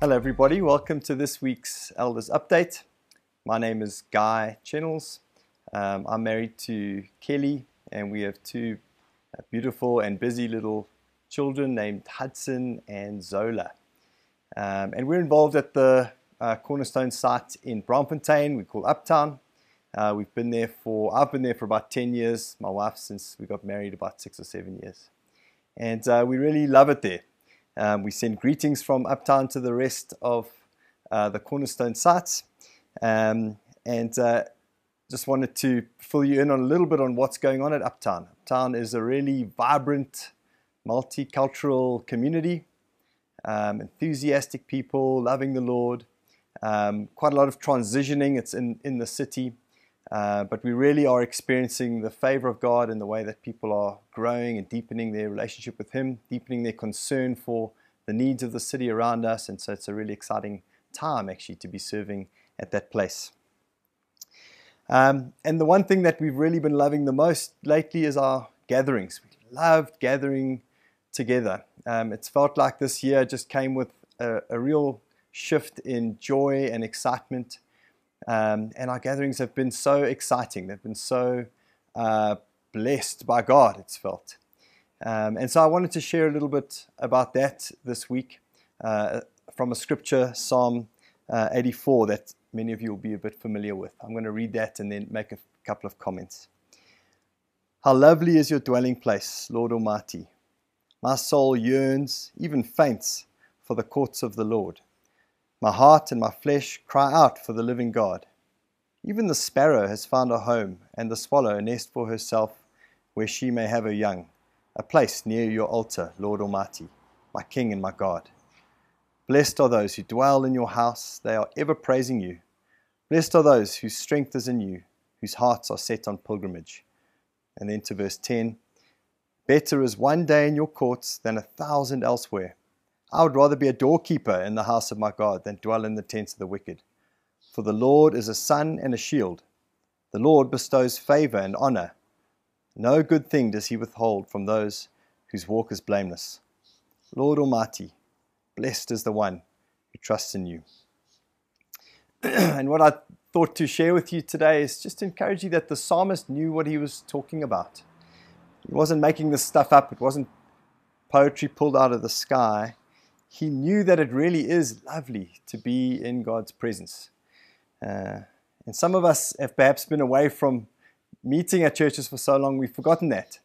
Hello, everybody. Welcome to this week's Elders Update. My name is Guy Chennels. Um, I'm married to Kelly, and we have two uh, beautiful and busy little children named Hudson and Zola. Um, and we're involved at the uh, Cornerstone site in Braamfontein, we call Uptown. Uh, we've been there for, I've been there for about 10 years, my wife since we got married about six or seven years. And uh, we really love it there. Um, we send greetings from Uptown to the rest of uh, the Cornerstone sites. Um, and uh, just wanted to fill you in on a little bit on what's going on at Uptown. Uptown is a really vibrant, multicultural community, um, enthusiastic people, loving the Lord, um, quite a lot of transitioning. It's in, in the city. Uh, but we really are experiencing the favor of God in the way that people are growing and deepening their relationship with Him, deepening their concern for the needs of the city around us. And so it's a really exciting time actually to be serving at that place. Um, and the one thing that we've really been loving the most lately is our gatherings. We loved gathering together. Um, it's felt like this year just came with a, a real shift in joy and excitement. Um, and our gatherings have been so exciting. They've been so uh, blessed by God, it's felt. Um, and so I wanted to share a little bit about that this week uh, from a scripture, Psalm uh, 84, that many of you will be a bit familiar with. I'm going to read that and then make a couple of comments. How lovely is your dwelling place, Lord Almighty! My soul yearns, even faints, for the courts of the Lord. My heart and my flesh cry out for the living God. Even the sparrow has found a home, and the swallow a nest for herself, where she may have her young, a place near your altar, Lord Almighty, my King and my God. Blessed are those who dwell in your house, they are ever praising you. Blessed are those whose strength is in you, whose hearts are set on pilgrimage. And then to verse 10 Better is one day in your courts than a thousand elsewhere. I would rather be a doorkeeper in the house of my God than dwell in the tents of the wicked. For the Lord is a sun and a shield. The Lord bestows favor and honor. No good thing does he withhold from those whose walk is blameless. Lord Almighty, blessed is the one who trusts in you. and what I thought to share with you today is just to encourage you that the psalmist knew what he was talking about. He wasn't making this stuff up, it wasn't poetry pulled out of the sky he knew that it really is lovely to be in God's presence. Uh, and some of us have perhaps been away from meeting at churches for so long we've forgotten that.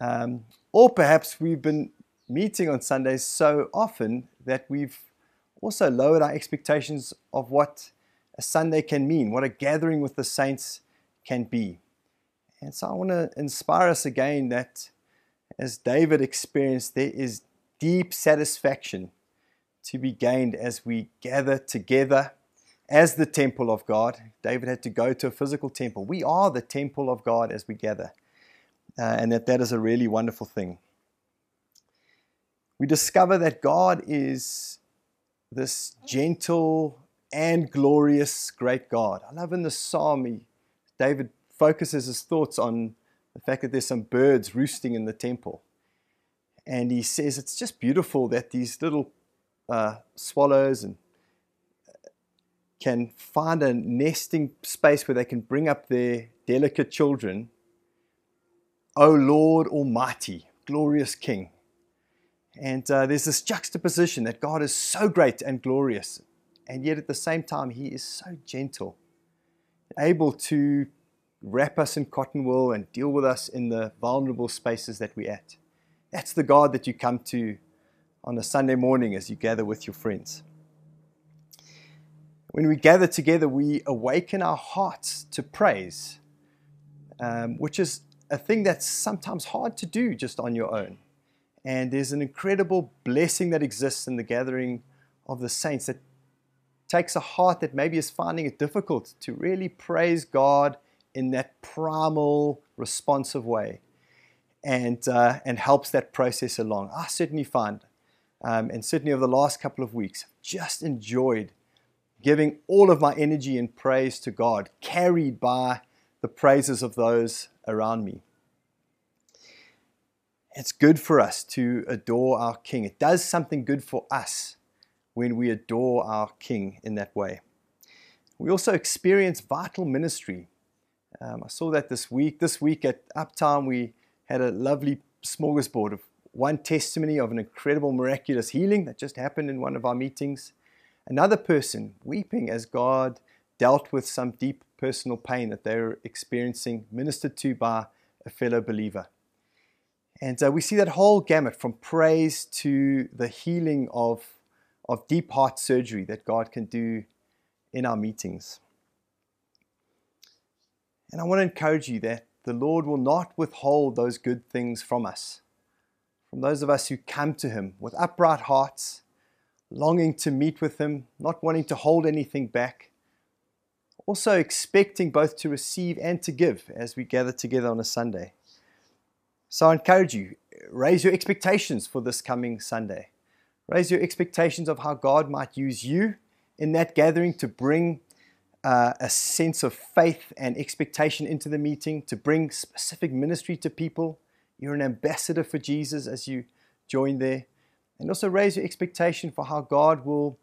Um, or perhaps we've been meeting on Sundays so often that we've also lowered our expectations of what a Sunday can mean, what a gathering with the saints can be. And so I want to inspire us again that as David experienced, there is deep satisfaction to be gained as we gather together as the temple of God. David had to go to a physical temple. We are the temple of God as we gather, uh, and that that is a really wonderful thing. We discover that God is this gentle and glorious great God. I love in the psalm, he, David focuses his thoughts on the fact that there's some birds roosting in the temple. And he says it's just beautiful that these little uh, swallows and uh, can find a nesting space where they can bring up their delicate children. O Lord Almighty, glorious King. And uh, there's this juxtaposition that God is so great and glorious, and yet at the same time, He is so gentle, able to wrap us in cotton wool and deal with us in the vulnerable spaces that we're at. That's the God that you come to on a Sunday morning as you gather with your friends. When we gather together, we awaken our hearts to praise, um, which is a thing that's sometimes hard to do just on your own. And there's an incredible blessing that exists in the gathering of the saints that takes a heart that maybe is finding it difficult to really praise God in that primal, responsive way and, uh, and helps that process along. I certainly find, um, and certainly over the last couple of weeks, just enjoyed giving all of my energy and praise to God, carried by the praises of those around me. It's good for us to adore our King. It does something good for us when we adore our King in that way. We also experience vital ministry. Um, I saw that this week. This week at Uptown, we had a lovely smorgasbord of one testimony of an incredible miraculous healing that just happened in one of our meetings. Another person weeping as God dealt with some deep personal pain that they were experiencing, ministered to by a fellow believer. And uh, we see that whole gamut from praise to the healing of, of deep heart surgery that God can do in our meetings. And I want to encourage you that the Lord will not withhold those good things from us, from those of us who come to Him with upright hearts, longing to meet with Him, not wanting to hold anything back, also expecting both to receive and to give as we gather together on a Sunday. So I encourage you, raise your expectations for this coming Sunday. Raise your expectations of how God might use you in that gathering to bring uh, a sense of faith and expectation into the meeting, to bring specific ministry to people. You're an ambassador for Jesus as you join there. And also raise your expectation for how God will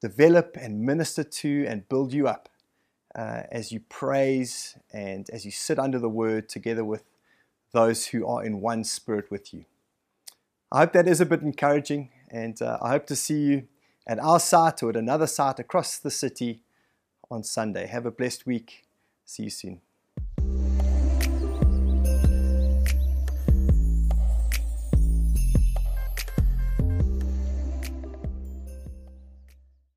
develop and minister to and build you up uh, as you praise and as you sit under the word together with those who are in one spirit with you. I hope that is a bit encouraging, and uh, I hope to see you at our site or at another site across the city on Sunday. Have a blessed week. See you soon.